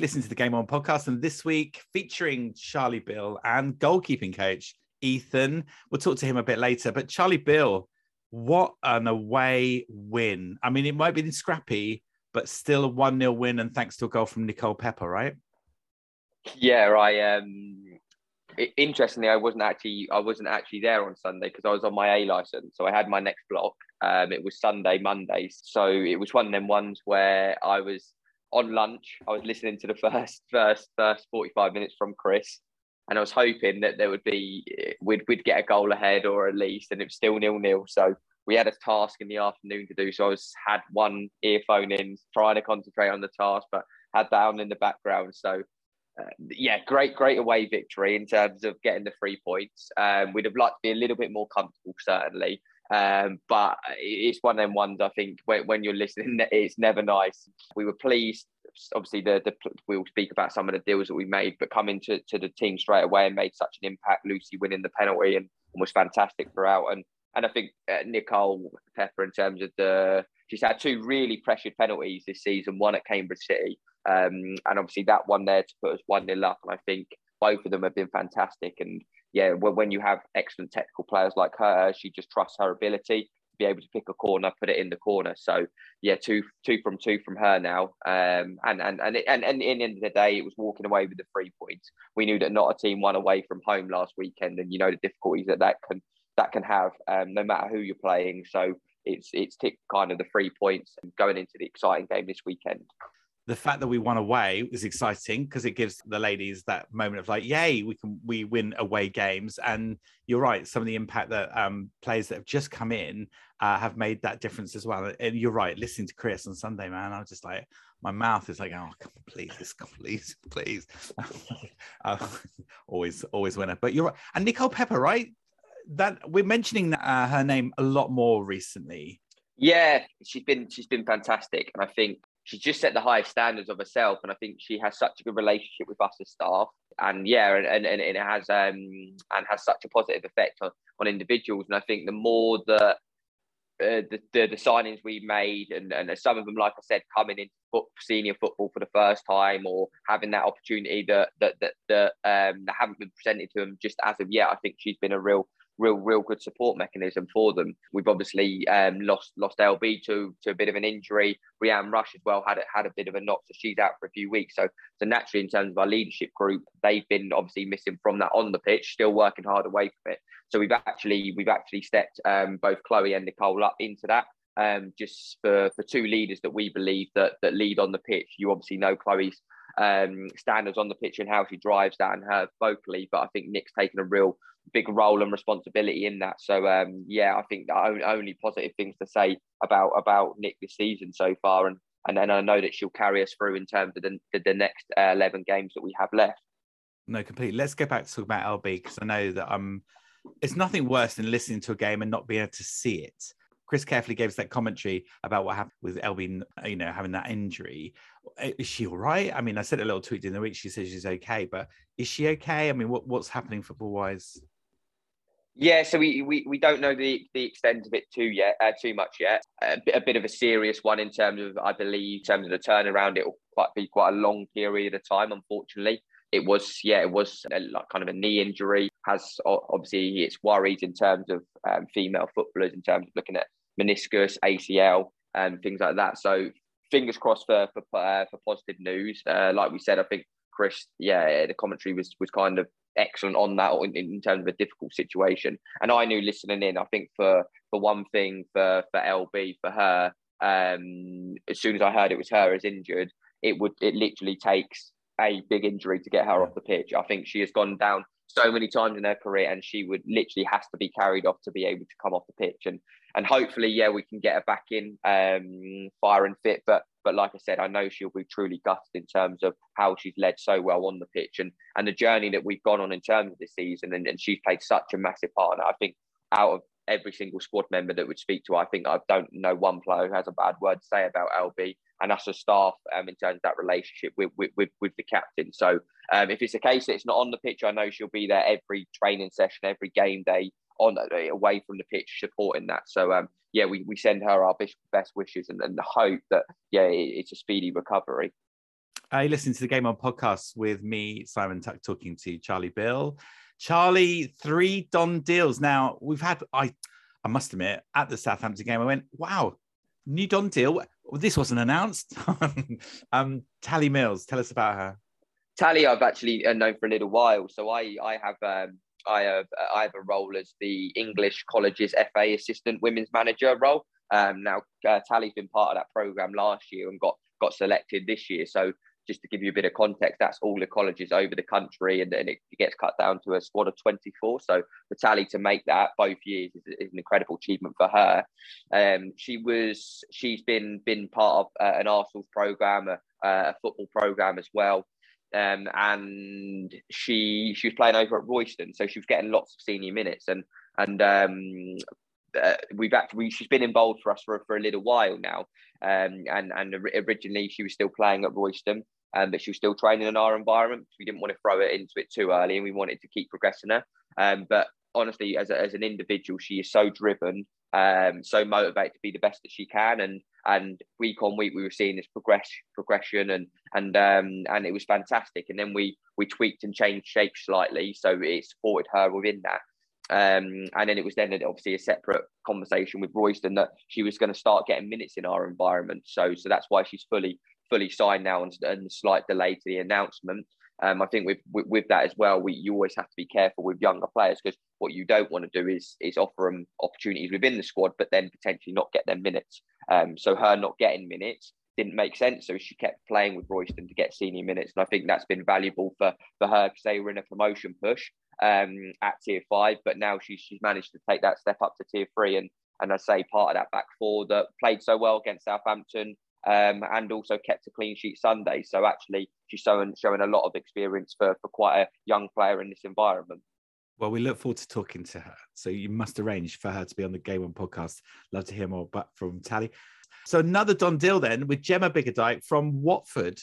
Listen to the Game On podcast, and this week featuring Charlie Bill and goalkeeping coach Ethan. We'll talk to him a bit later. But Charlie Bill, what an away win! I mean, it might be scrappy, but still a one 0 win, and thanks to a goal from Nicole Pepper, right? Yeah, I um. Interestingly, I wasn't actually I wasn't actually there on Sunday because I was on my A license, so I had my next block. Um, it was Sunday, Monday, so it was one of them ones where I was on lunch. I was listening to the first first first forty five minutes from Chris, and I was hoping that there would be we'd we'd get a goal ahead or at least, and it was still nil nil. So we had a task in the afternoon to do. So I was had one earphone in, trying to concentrate on the task, but had that on in the background. So uh, yeah, great, great away victory in terms of getting the three points. Um, we'd have liked to be a little bit more comfortable, certainly. Um, but it's one of them ones I think when, when you're listening, it's never nice. We were pleased. Obviously, the, the we'll speak about some of the deals that we made, but coming to, to the team straight away and made such an impact. Lucy winning the penalty and, and was fantastic throughout. And and I think uh, Nicole Pepper, in terms of the, she's had two really pressured penalties this season. One at Cambridge City, um, and obviously that one there to put us one nil up. And I think both of them have been fantastic. And yeah, when you have excellent technical players like her, she just trusts her ability to be able to pick a corner, put it in the corner. So yeah, two two from two from her now. Um, and and and it, and, and in the end of the day, it was walking away with the three points. We knew that not a team won away from home last weekend, and you know the difficulties that that can that can have, um, no matter who you're playing. So it's it's ticked kind of the three points going into the exciting game this weekend the fact that we won away is exciting because it gives the ladies that moment of like, yay, we can we win away games. And you're right, some of the impact that um, players that have just come in uh, have made that difference as well. And you're right, listening to Chris on Sunday, man, I was just like, my mouth is like, oh, come on, please, come please, please. uh, always, always winner. But you're right. And Nicole Pepper, right? That we're mentioning uh, her name a lot more recently. Yeah, she's been she's been fantastic, and I think she's just set the highest standards of herself, and I think she has such a good relationship with us as staff. And yeah, and, and, and it has um and has such a positive effect on, on individuals. And I think the more that uh, the, the, the signings we made, and, and some of them, like I said, coming into foot, senior football for the first time, or having that opportunity that that that, that um that haven't been presented to them just as of yet. I think she's been a real real, real good support mechanism for them. We've obviously um, lost lost LB to to a bit of an injury. Rianne Rush as well had had a bit of a knock, so she's out for a few weeks. So so naturally, in terms of our leadership group, they've been obviously missing from that on the pitch, still working hard away from it. So we've actually we've actually stepped um, both Chloe and Nicole up into that. Um, just for, for two leaders that we believe that that lead on the pitch. You obviously know Chloe's um, standards on the pitch and how she drives that and her vocally, but I think Nick's taken a real big role and responsibility in that. So um, yeah, I think the only, positive things to say about about Nick this season so far, and and then I know that she'll carry us through in terms of the the, the next uh, eleven games that we have left. No, completely. Let's get back to talk about LB because I know that um, it's nothing worse than listening to a game and not being able to see it. Chris carefully gave us that commentary about what happened with LB, you know, having that injury. Is she all right? I mean, I sent a little tweet in the week. She says she's okay, but is she okay? I mean, what, what's happening football wise? Yeah, so we, we, we don't know the, the extent of it too yet, uh, too much yet. A bit, a bit of a serious one in terms of, I believe, in terms of the turnaround. It will quite be quite a long period of time. Unfortunately, it was yeah, it was a, like kind of a knee injury. Has obviously it's worries in terms of um, female footballers in terms of looking at meniscus, ACL, and things like that. So fingers crossed for for, uh, for positive news. Uh, like we said, I think Chris, yeah, the commentary was was kind of excellent on that in, in, terms of a difficult situation. And I knew listening in, I think for for one thing for for LB for her, um, as soon as I heard it was her as injured, it would it literally takes a big injury to get her off the pitch. I think she has gone down so many times in her career, and she would literally has to be carried off to be able to come off the pitch. And and hopefully, yeah, we can get her back in um, fire and fit. But but like I said, I know she'll be truly gutted in terms of how she's led so well on the pitch and and the journey that we've gone on in terms of this season. And, and she's played such a massive part. And I think out of every single squad member that would speak to, I think I don't know one player who has a bad word to say about LB and us as staff um, in terms of that relationship with with, with, with the captain. So um, if it's a case that it's not on the pitch, I know she'll be there every training session, every game day on uh, away from the pitch supporting that. So um, yeah, we, we send her our best wishes and, and hope that yeah it's a speedy recovery. I listened to the Game On podcast with me, Simon Tuck, talking to Charlie Bill. Charlie, three Don deals. Now we've had, I, I must admit, at the Southampton game, I went, wow, new Don deal. Well, this wasn't announced. um, Tally Mills, tell us about her. Tally, I've actually uh, known for a little while. So I, I have, um, I have, I have a role as the English Colleges FA Assistant Women's Manager role. Um, now uh, Tally's been part of that program last year and got got selected this year. So just to give you a bit of context, that's all the colleges over the country, and then it gets cut down to a squad of 24. So the tally to make that both years is, is an incredible achievement for her. Um, she was she's been been part of uh, an Arsenal program, a, a, football program as well. Um, and she she was playing over at Royston, so she was getting lots of senior minutes, and and um, uh, we've actually she's been involved for us for, for a little while now. Um, and and originally she was still playing at Royston um, but she was still training in our environment. We didn't want to throw it into it too early and we wanted to keep progressing her. Um, but honestly as, a, as an individual she is so driven um, so motivated to be the best that she can and and week on week we were seeing this progress progression and and um, and it was fantastic and then we we tweaked and changed shape slightly so it supported her within that um, and then it was then obviously a separate conversation with Royston that she was going to start getting minutes in our environment. So so that's why she's fully fully signed now and, and slight delay to the announcement. Um, I think with, with, with that as well, we you always have to be careful with younger players because what you don't want to do is is offer them opportunities within the squad, but then potentially not get them minutes. Um, so her not getting minutes didn't make sense. So she kept playing with Royston to get senior minutes. And I think that's been valuable for, for her because they were in a promotion push um, at tier five. But now she's, she's managed to take that step up to tier three. And, and I say part of that back four that played so well against Southampton um, and also kept a clean sheet Sunday. So actually, she's showing, showing a lot of experience for, for quite a young player in this environment. Well, we look forward to talking to her. So you must arrange for her to be on the Game On podcast. Love to hear more but from Tally. So another Don deal then with Gemma Biggadike from Watford.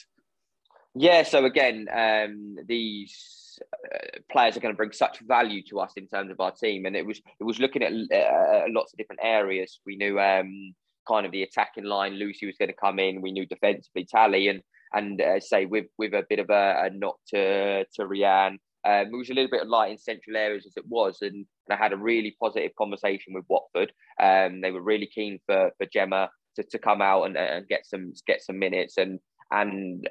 Yeah, so again, um, these uh, players are going to bring such value to us in terms of our team, and it was it was looking at uh, lots of different areas. We knew um, kind of the attacking line. Lucy was going to come in. We knew defensively Tally, and and uh, say with with a bit of a, a knock to to Rianne. Um, it was a little bit of light in central areas as it was, and, and I had a really positive conversation with Watford. Um, they were really keen for for Gemma to, to come out and, and get some get some minutes and and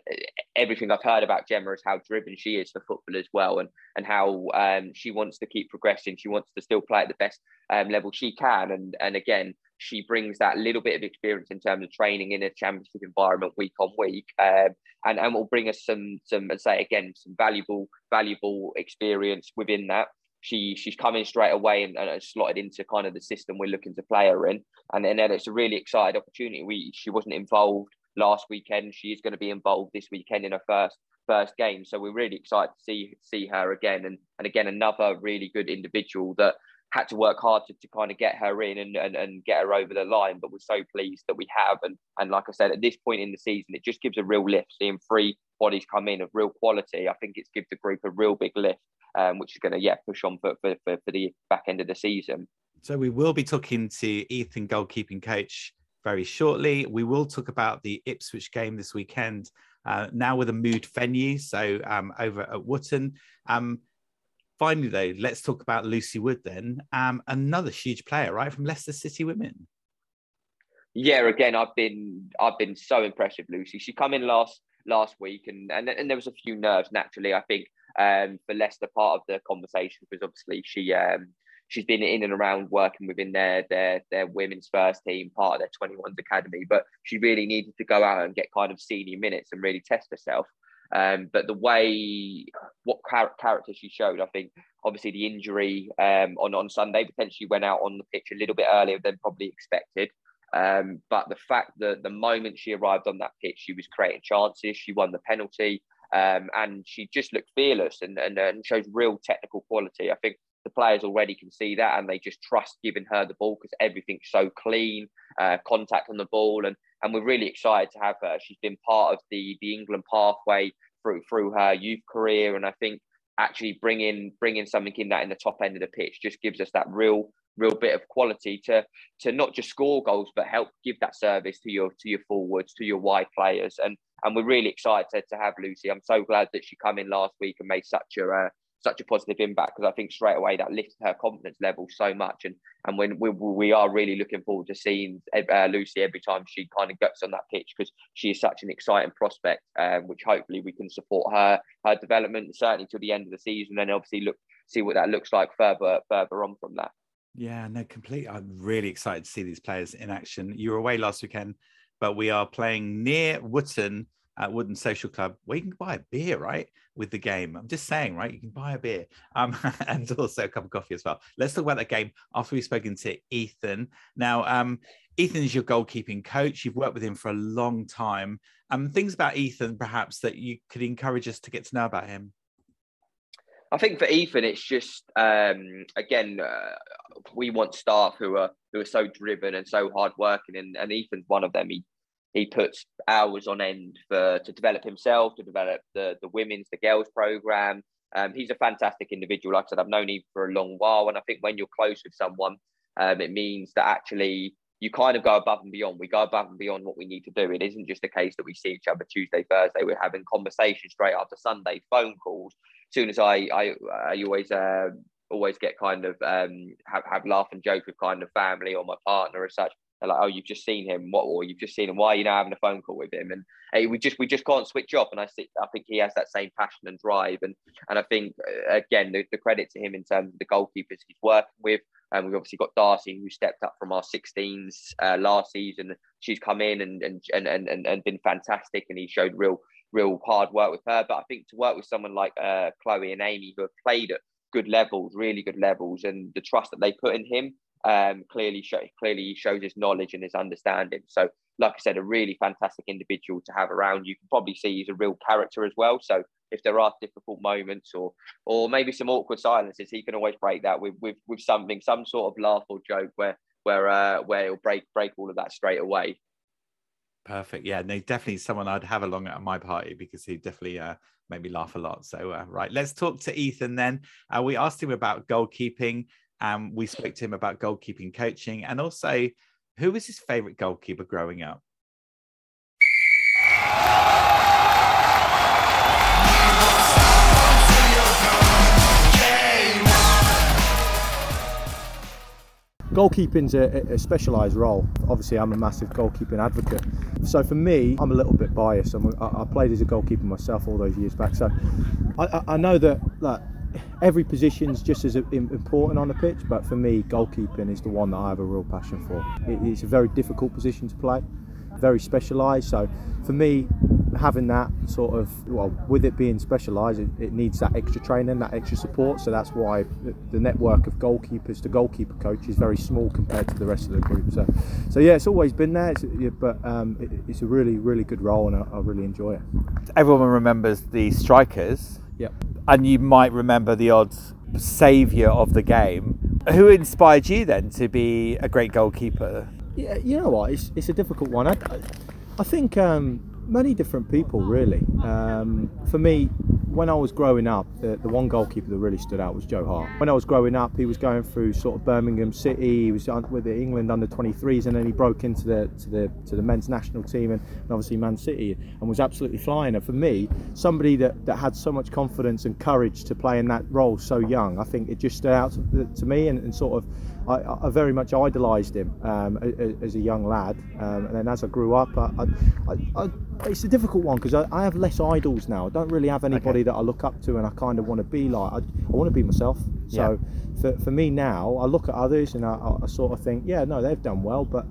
everything I've heard about Gemma is how driven she is for football as well, and and how um, she wants to keep progressing. She wants to still play at the best um, level she can, and and again, she brings that little bit of experience in terms of training in a championship environment week on week, um, and and will bring us some some and say again some valuable valuable experience within that she she's coming straight away and, and slotted into kind of the system we're looking to play her in. And, and then it's a really excited opportunity. We she wasn't involved last weekend. She is going to be involved this weekend in her first first game. So we're really excited to see see her again. And and again another really good individual that had to work hard to, to kind of get her in and, and, and get her over the line. But we're so pleased that we have. And and like I said, at this point in the season, it just gives a real lift seeing three bodies come in of real quality. I think it's gives the group a real big lift um, which is going to yeah push on for, for, for, for the back end of the season. So we will be talking to Ethan, goalkeeping coach, very shortly. We will talk about the Ipswich game this weekend. Uh, now with a mood venue, so um, over at Wootton. Um, finally, though, let's talk about Lucy Wood then. Um, another huge player, right, from Leicester City Women. Yeah, again, I've been I've been so impressed with Lucy. She come in last last week, and and, and there was a few nerves naturally. I think um, for Leicester part of the conversation because obviously she um, she's been in and around working within their their their women's first team, part of their 21s academy, but she really needed to go out and get kind of senior minutes and really test herself. Um, but the way what char- character she showed, I think obviously the injury um, on on Sunday potentially went out on the pitch a little bit earlier than probably expected. Um, but the fact that the moment she arrived on that pitch, she was creating chances. She won the penalty. Um, and she just looked fearless and, and, and shows real technical quality. I think the players already can see that and they just trust giving her the ball because everything's so clean, uh, contact on the ball, and and we're really excited to have her. She's been part of the the England pathway through through her youth career, and I think actually bringing bringing something in that in the top end of the pitch just gives us that real real bit of quality to to not just score goals but help give that service to your to your forwards to your wide players and and we're really excited to, to have Lucy. I'm so glad that she come in last week and made such a uh, such a positive impact because I think straight away that lifted her confidence level so much. And and when we, we are really looking forward to seeing uh, Lucy every time she kind of gets on that pitch because she is such an exciting prospect, um, which hopefully we can support her her development certainly to the end of the season, and then obviously look see what that looks like further further on from that. Yeah, no, complete. I'm really excited to see these players in action. You were away last weekend, but we are playing near Wootton at Wootton Social Club, where you can buy a beer, right, with the game. I'm just saying, right, you can buy a beer um, and also a cup of coffee as well. Let's talk about the game after we've spoken to Ethan. Now, um, Ethan is your goalkeeping coach. You've worked with him for a long time. Um, things about Ethan, perhaps, that you could encourage us to get to know about him. I think for Ethan, it's just um, again, uh, we want staff who are who are so driven and so hardworking, and, and Ethan's one of them. He he puts hours on end for to develop himself, to develop the the women's, the girls program. Um, he's a fantastic individual. Like I said, I've known him for a long while, and I think when you're close with someone, um, it means that actually you kind of go above and beyond. We go above and beyond what we need to do. It isn't just a case that we see each other Tuesday, Thursday. We're having conversations straight after Sunday, phone calls. As soon as I, I, I always, uh, always get kind of um, have have laugh and joke with kind of family or my partner as such. They're like, oh, you've just seen him. What? Or you've just seen him. Why are you now having a phone call with him? And hey, we just we just can't switch off. And I see, I think he has that same passion and drive. And and I think uh, again, the, the credit to him in terms of the goalkeepers he's working with. And we've obviously got Darcy, who stepped up from our 16s uh, last season. She's come in and and, and and and been fantastic, and he showed real real hard work with her. But I think to work with someone like uh, Chloe and Amy, who have played at good levels, really good levels, and the trust that they put in him, um, clearly show, clearly he shows his knowledge and his understanding. So, like I said, a really fantastic individual to have around. You can probably see he's a real character as well. So, if there are difficult moments or or maybe some awkward silences, he can always break that with with, with something, some sort of laugh or joke where where uh, where he'll break break all of that straight away. Perfect. Yeah, no, definitely someone I'd have along at my party because he definitely uh, made me laugh a lot. So, uh, right, let's talk to Ethan then. Uh, we asked him about goalkeeping and we spoke to him about goalkeeping coaching and also who was his favorite goalkeeper growing up. Goalkeeping's a, a specialised role. Obviously, I'm a massive goalkeeping advocate. So for me, I'm a little bit biased. I'm, i played as a goalkeeper myself all those years back. So I, I know that like, every position's just as important on the pitch, but for me, goalkeeping is the one that I have a real passion for. it's a very difficult position to play, very specialised. So for me, having that sort of well, with it being specialised, it, it, needs that extra training, that extra support. So that's why the, the, network of goalkeepers to goalkeeper coach is very small compared to the rest of the group. So, so yeah, it's always been there, it's, but um, it, it's a really, really good role, and I, I really enjoy it. Everyone remembers the strikers. Yep and you might remember the odd saviour of the game. Who inspired you then to be a great goalkeeper? Yeah, you know what? It's, it's a difficult one. I, I think um, many different people, really. Um, for me, when I was growing up, the, the one goalkeeper that really stood out was Joe Hart. When I was growing up, he was going through sort of Birmingham City. He was with the England under 23s, and then he broke into the to the to the men's national team and, and obviously Man City, and was absolutely flying. And for me, somebody that, that had so much confidence and courage to play in that role so young, I think it just stood out to, to me and, and sort of I, I, very much idolised him um, as a young lad, um, and then as I grew up, I, I, it's a difficult one because I, have less idols now. I don't really have anybody okay. that I look up to, and I kind of want to be like. I, want to be myself. So yeah. for, for me now, I look at others and I, sort of think, yeah, no, they've done well, but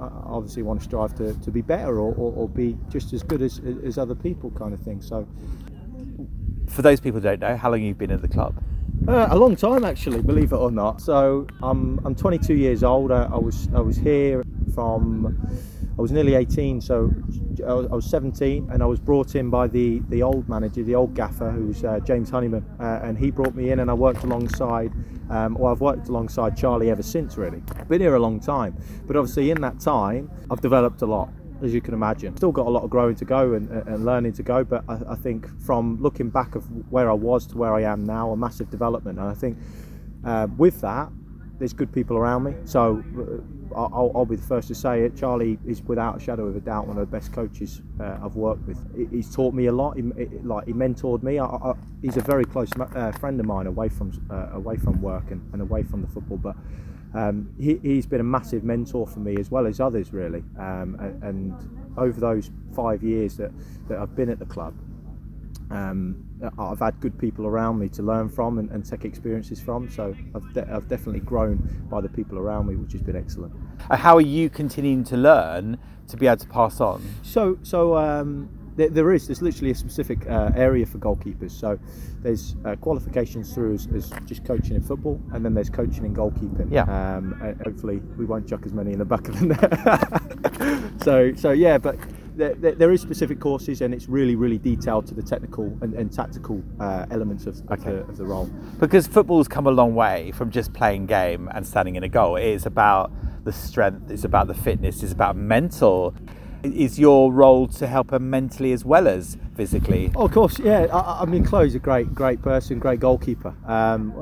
I obviously want to strive to, to be better or, or, or be just as good as, as other people, kind of thing. So, for those people who don't know, how long you've been at the club? Uh, a long time, actually, believe it or not. So I'm I'm 22 years old. I, I was I was here from I was nearly 18, so I was, I was 17, and I was brought in by the the old manager, the old gaffer, who was uh, James Honeyman, uh, and he brought me in, and I worked alongside. Um, well, I've worked alongside Charlie ever since, really. Been here a long time, but obviously in that time, I've developed a lot as you can imagine. Still got a lot of growing to go and, and learning to go, but I, I, think from looking back of where I was to where I am now, a massive development. And I think uh, with that, there's good people around me. So uh, I'll, I'll, be the first to say it. Charlie is without a shadow of a doubt one of the best coaches uh, I've worked with. He's taught me a lot. He, like he mentored me. I, I, he's a very close uh, friend of mine away from uh, away from work and, and, away from the football. But um, he, has been a massive mentor for me as well as others really. Um, and, and, over those five years that, that I've been at the club, um, I've had good people around me to learn from and, and take experiences from. So I've, de- I've, definitely grown by the people around me, which has been excellent. How are you continuing to learn to be able to pass on? So, so um, there, there is. There's literally a specific uh, area for goalkeepers. So there's uh, qualifications through as, as, just coaching in football, and then there's coaching in goalkeeping. Yeah. Um, hopefully we won't chuck as many in the back of the net. so, so yeah, but there, there is specific courses and it's really really detailed to the technical and, and tactical uh, elements of, okay. the, of, the, role. Because football's come a long way from just playing game and standing in a goal. It is about the strength it's about the fitness it's about mental. Is your role to help her mentally as well as physically? Oh, of course yeah. I, I mean chloe's a great great person great goalkeeper. Um,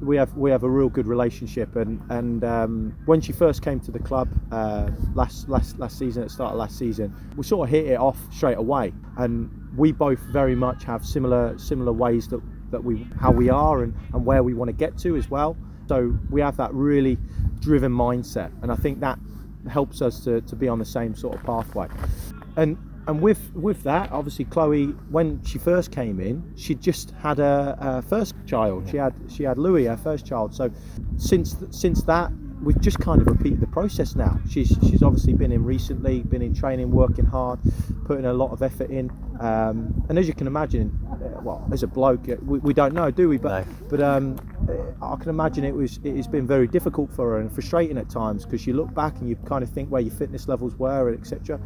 we have we have a real good relationship and and um, when she first came to the club uh, last last last season at the start of last season we sort of hit it off straight away. And we both very much have similar similar ways that that we how we are and, and where we want to get to as well. So we have that really driven mindset and I think that helps us to, to be on the same sort of pathway. And and with with that, obviously, Chloe, when she first came in, she just had a, a first child. She had she had Louis, her first child. So since since that, we've just kind of repeated the process now. She's she's obviously been in recently, been in training, working hard, putting a lot of effort in. Um, and as you can imagine, uh, well, as a bloke, uh, we, we don't know, do we? But no. but um, I can imagine it was it has been very difficult for her and frustrating at times because you look back and you kind of think where your fitness levels were, etc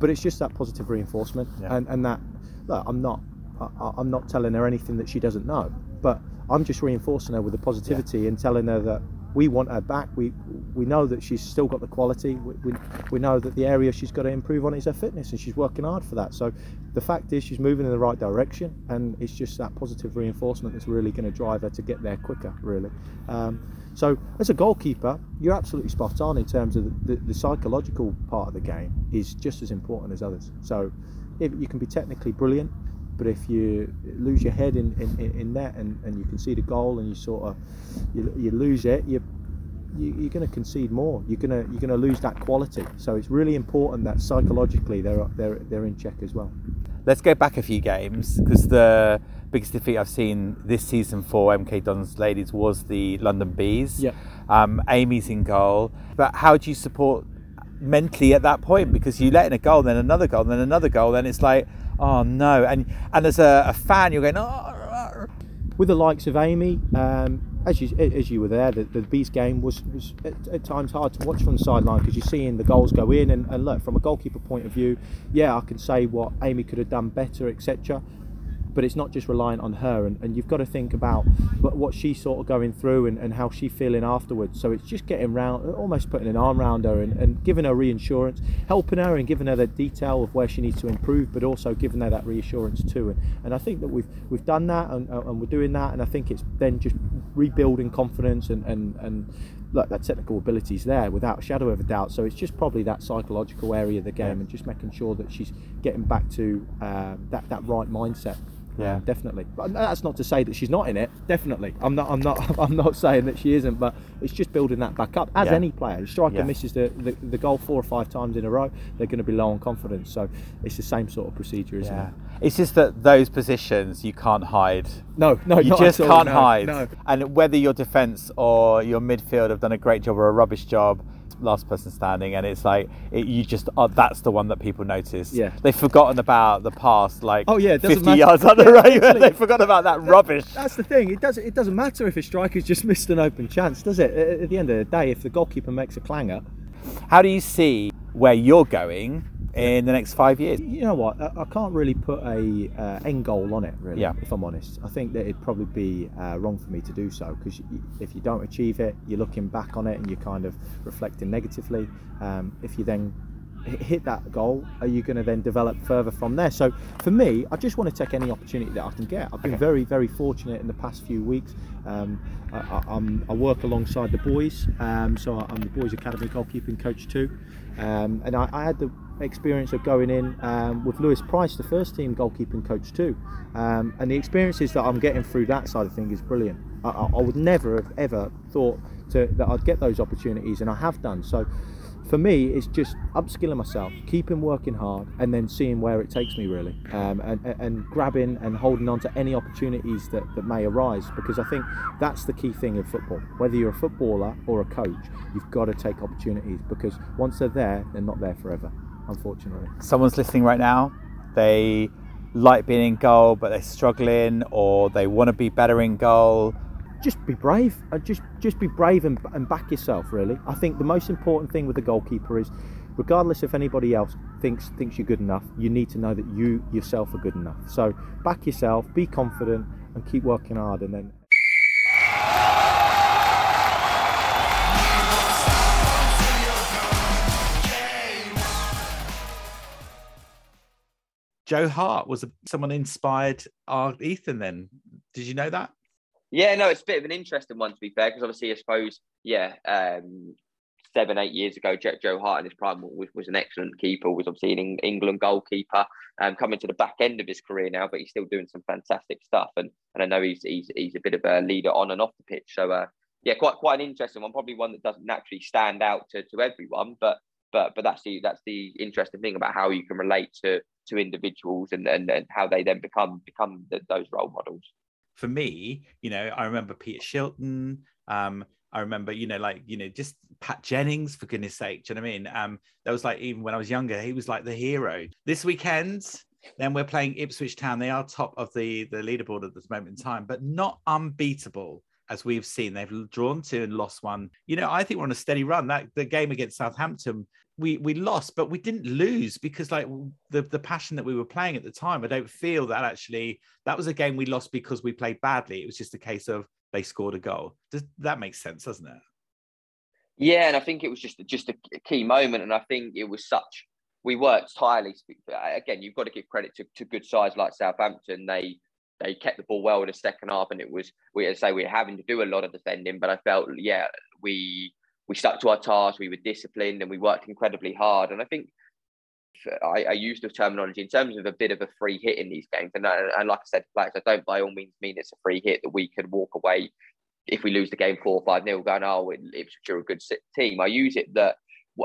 but it's just that positive reinforcement yeah. and, and that look, I'm not I, am not telling her anything that she doesn't know, but I'm just reinforcing her with the positivity yeah. and telling her that we want her back. We we know that she's still got the quality. We, we, we know that the area she's got to improve on is her fitness, and she's working hard for that. So the fact is, she's moving in the right direction, and it's just that positive reinforcement that's really going to drive her to get there quicker. Really. Um, so as a goalkeeper, you're absolutely spot on in terms of the, the, the, psychological part of the game is just as important as others. So if you can be technically brilliant, but if you lose your head in, in, in and, and you concede a goal and you sort of you, you lose it, you, you you're going to concede more. You're going to you're going to lose that quality. So it's really important that psychologically they're they're they're in check as well. Let's go back a few games because the biggest defeat I've seen this season for MK Dons ladies was the London Bees. Yeah. Um, Amy's in goal, but how do you support mentally at that point? Because you let in a goal, then another goal, then another goal, then it's like, oh no, and and as a, a fan, you're going, oh. With the likes of Amy, um, as you as you were there, the, the Bees game was, was at, at, times hard to watch from the sideline because you're seeing the goals go in, and, and look from a goalkeeper point of view, yeah, I can say what Amy could have done better, etc but it's not just reliant on her and, and you've got to think about what she's sort of going through and, and how she's feeling afterwards. So it's just getting round almost putting an arm around her and, and giving her reassurance helping her and giving her the detail of where she needs to improve but also giving her that reassurance too. And, and I think that we've we've done that and, and we're doing that and I think it's then just rebuilding confidence and and, and look, that technical ability is there without a shadow of a doubt. So it's just probably that psychological area of the game and just making sure that she's getting back to uh, that that right mindset yeah, definitely. But that's not to say that she's not in it. Definitely, I'm not. I'm not. I'm not saying that she isn't. But it's just building that back up. As yeah. any player, the striker yeah. misses the, the, the goal four or five times in a row, they're going to be low on confidence. So it's the same sort of procedure, isn't yeah. it? It's just that those positions you can't hide. No, no, you just can't no, hide. No. And whether your defence or your midfield have done a great job or a rubbish job, last person standing, and it's like it, you just oh, that's the one that people notice. Yeah, they've forgotten about the past, like oh yeah, fifty matter. yards on the right. they've forgotten about that rubbish. That's the thing. It doesn't. It doesn't matter if a striker's just missed an open chance, does it? At the end of the day, if the goalkeeper makes a clanger, how do you see where you're going? In the next five years? You know what? I, can't really put a uh, end goal on it. Really, yeah. if I'm honest, I think that it'd probably be uh, wrong for me to do so because if you don't achieve it, you're looking back on it and you're kind of reflecting negatively. Um, if you then hit that goal, are you going to then develop further from there? So for me, I just want to take any opportunity that I can get. I've been okay. very, very fortunate in the past few weeks. Um, I, I, work alongside the boys, um, so I'm the boys' academy goalkeeping coach too, um, and I, I, had the experience of going in um, with Lewis Price, the first team goalkeeping coach too, um, and the experiences that I'm getting through that side of things is brilliant. I, I would never have ever thought to, that I'd get those opportunities, and I have done so for me, it's just upskilling myself, keeping working hard, and then seeing where it takes me really, um, and, and grabbing and holding on to any opportunities that, that may arise. Because I think that's the key thing in football. Whether you're a footballer or a coach, you've got to take opportunities because once they're there, they're not there forever, unfortunately. Someone's listening right now. They like being in goal, but they're struggling, or they want to be better in goal just be brave and uh, just just be brave and, and back yourself really i think the most important thing with the goalkeeper is regardless if anybody else thinks thinks you're good enough you need to know that you yourself are good enough so back yourself be confident and keep working hard and then Joe Hart was someone inspired our Ethan. Then, did you know that? Yeah, no, it's a bit of an interesting one to be fair, because obviously, I suppose, yeah, um, seven, eight years ago, Joe Hart in his prime was, was an excellent keeper, was obviously an England goalkeeper, um, coming to the back end of his career now, but he's still doing some fantastic stuff. And and I know he's he's, he's a bit of a leader on and off the pitch. So, uh, yeah, quite quite an interesting one, probably one that doesn't naturally stand out to, to everyone, but but but that's the that's the interesting thing about how you can relate to to individuals and and, and how they then become become the, those role models for me, you know, I remember Peter Shilton. Um, I remember, you know, like, you know, just Pat Jennings, for goodness sake. Do you know what I mean? Um, that was like, even when I was younger, he was like the hero. This weekend, then we're playing Ipswich Town. They are top of the, the leaderboard at this moment in time, but not unbeatable as we've seen. They've drawn two and lost one. You know, I think we're on a steady run. That the game against Southampton we we lost, but we didn't lose because like the the passion that we were playing at the time. I don't feel that actually that was a game we lost because we played badly. It was just a case of they scored a goal. Does that make sense, doesn't it? Yeah, and I think it was just just a key moment, and I think it was such. We worked tirelessly. Uh, again, you've got to give credit to, to good sides like Southampton. They they kept the ball well in the second half, and it was we say we were having to do a lot of defending, but I felt yeah we we stuck to our task, we were disciplined, and we worked incredibly hard. And I think I, I use the terminology in terms of a bit of a free hit in these games. And, and like I said, players, I don't by all means mean it's a free hit that we could walk away if we lose the game four or five nil, going, oh, Ipswich are a good team. I use it that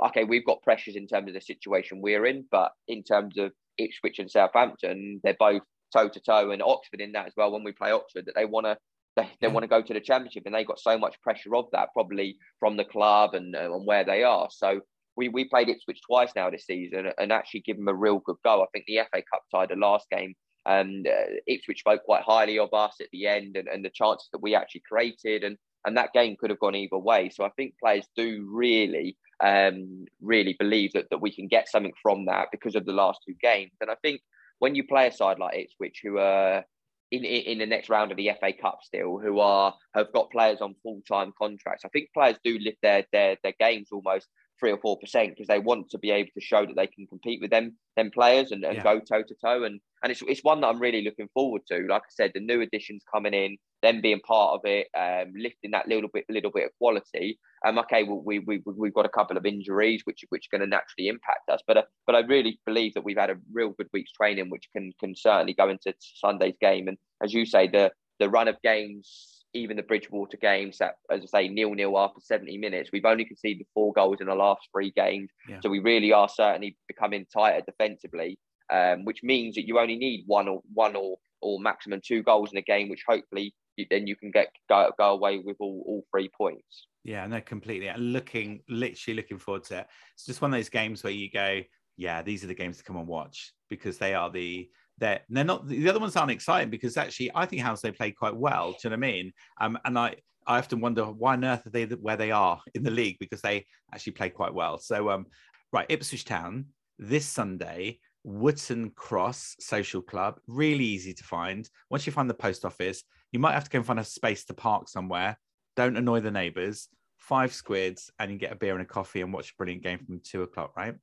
okay, we've got pressures in terms of the situation we're in, but in terms of Ipswich and Southampton, they're both toe to toe, and Oxford in that as well. When we play Oxford, that they want to they, they want to go to the championship and they got so much pressure of that probably from the club and, uh, and where they are. So we, we played Ipswich twice now this season and actually give them a real good go I think the FA Cup tied the last game and uh, Ipswich spoke quite highly of us at the end and, and the chances that we actually created and and that game could have gone either way. So I think players do really um, really believe that, that we can get something from that because of the last two games. And I think when you play a side like Ipswich who are in, in the next round of the FA Cup still who are have got players on full time contracts. I think players do lift their their their games almost three or four percent because they want to be able to show that they can compete with them them players and, and yeah. go toe to toe and and it's, it's one that I'm really looking forward to. Like I said, the new additions coming in, them being part of it, um, lifting that little bit little bit of quality. Um, okay, well, we we we've got a couple of injuries which which are going to naturally impact us, but uh, but I really believe that we've had a real good week's training, which can can certainly go into Sunday's game. And as you say, the the run of games even the Bridgwater games that, as I say, nil nil after 70 minutes. We've only conceded four goals in the last three games. Yeah. So we really are certainly becoming tighter defensively, um, which means that you only need one or one or or maximum two goals in a game, which hopefully then you can get go, go away with all, all three points. Yeah, no, completely. And looking, literally looking forward to it. It's just one of those games where you go, yeah, these are the games to come and watch because they are the they're they're not the other ones aren't exciting because actually I think House they played quite well. Do you know what I mean? Um, and I I often wonder why on earth are they where they are in the league because they actually play quite well. So um, right, Ipswich Town this Sunday. Wootton Cross Social Club, really easy to find. Once you find the post office, you might have to go and find a space to park somewhere. Don't annoy the neighbours. Five squids, and you get a beer and a coffee and watch a brilliant game from two o'clock, right?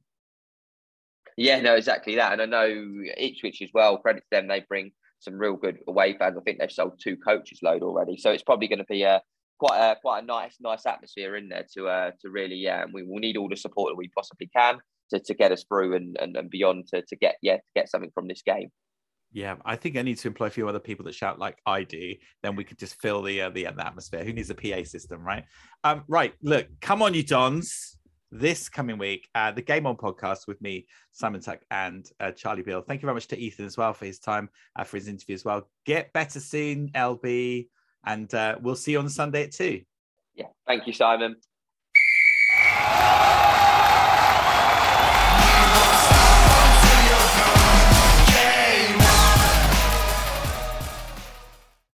Yeah, no, exactly that. And I know Ipswich as well, credit to them, they bring some real good away fans. I think they've sold two coaches load already. So it's probably going to be a quite a quite a nice nice atmosphere in there to uh to really yeah and we will need all the support that we possibly can to, to get us through and, and, and beyond to, to get yeah to get something from this game yeah, I think I need to employ a few other people that shout like I do. Then we could just fill the uh, the, the atmosphere. Who needs a PA system, right? Um, right. Look, come on, you dons. This coming week, uh, the Game On podcast with me, Simon Tuck, and uh, Charlie Beale. Thank you very much to Ethan as well for his time, uh, for his interview as well. Get better soon, LB, and uh, we'll see you on Sunday at two. Yeah, thank you, Simon.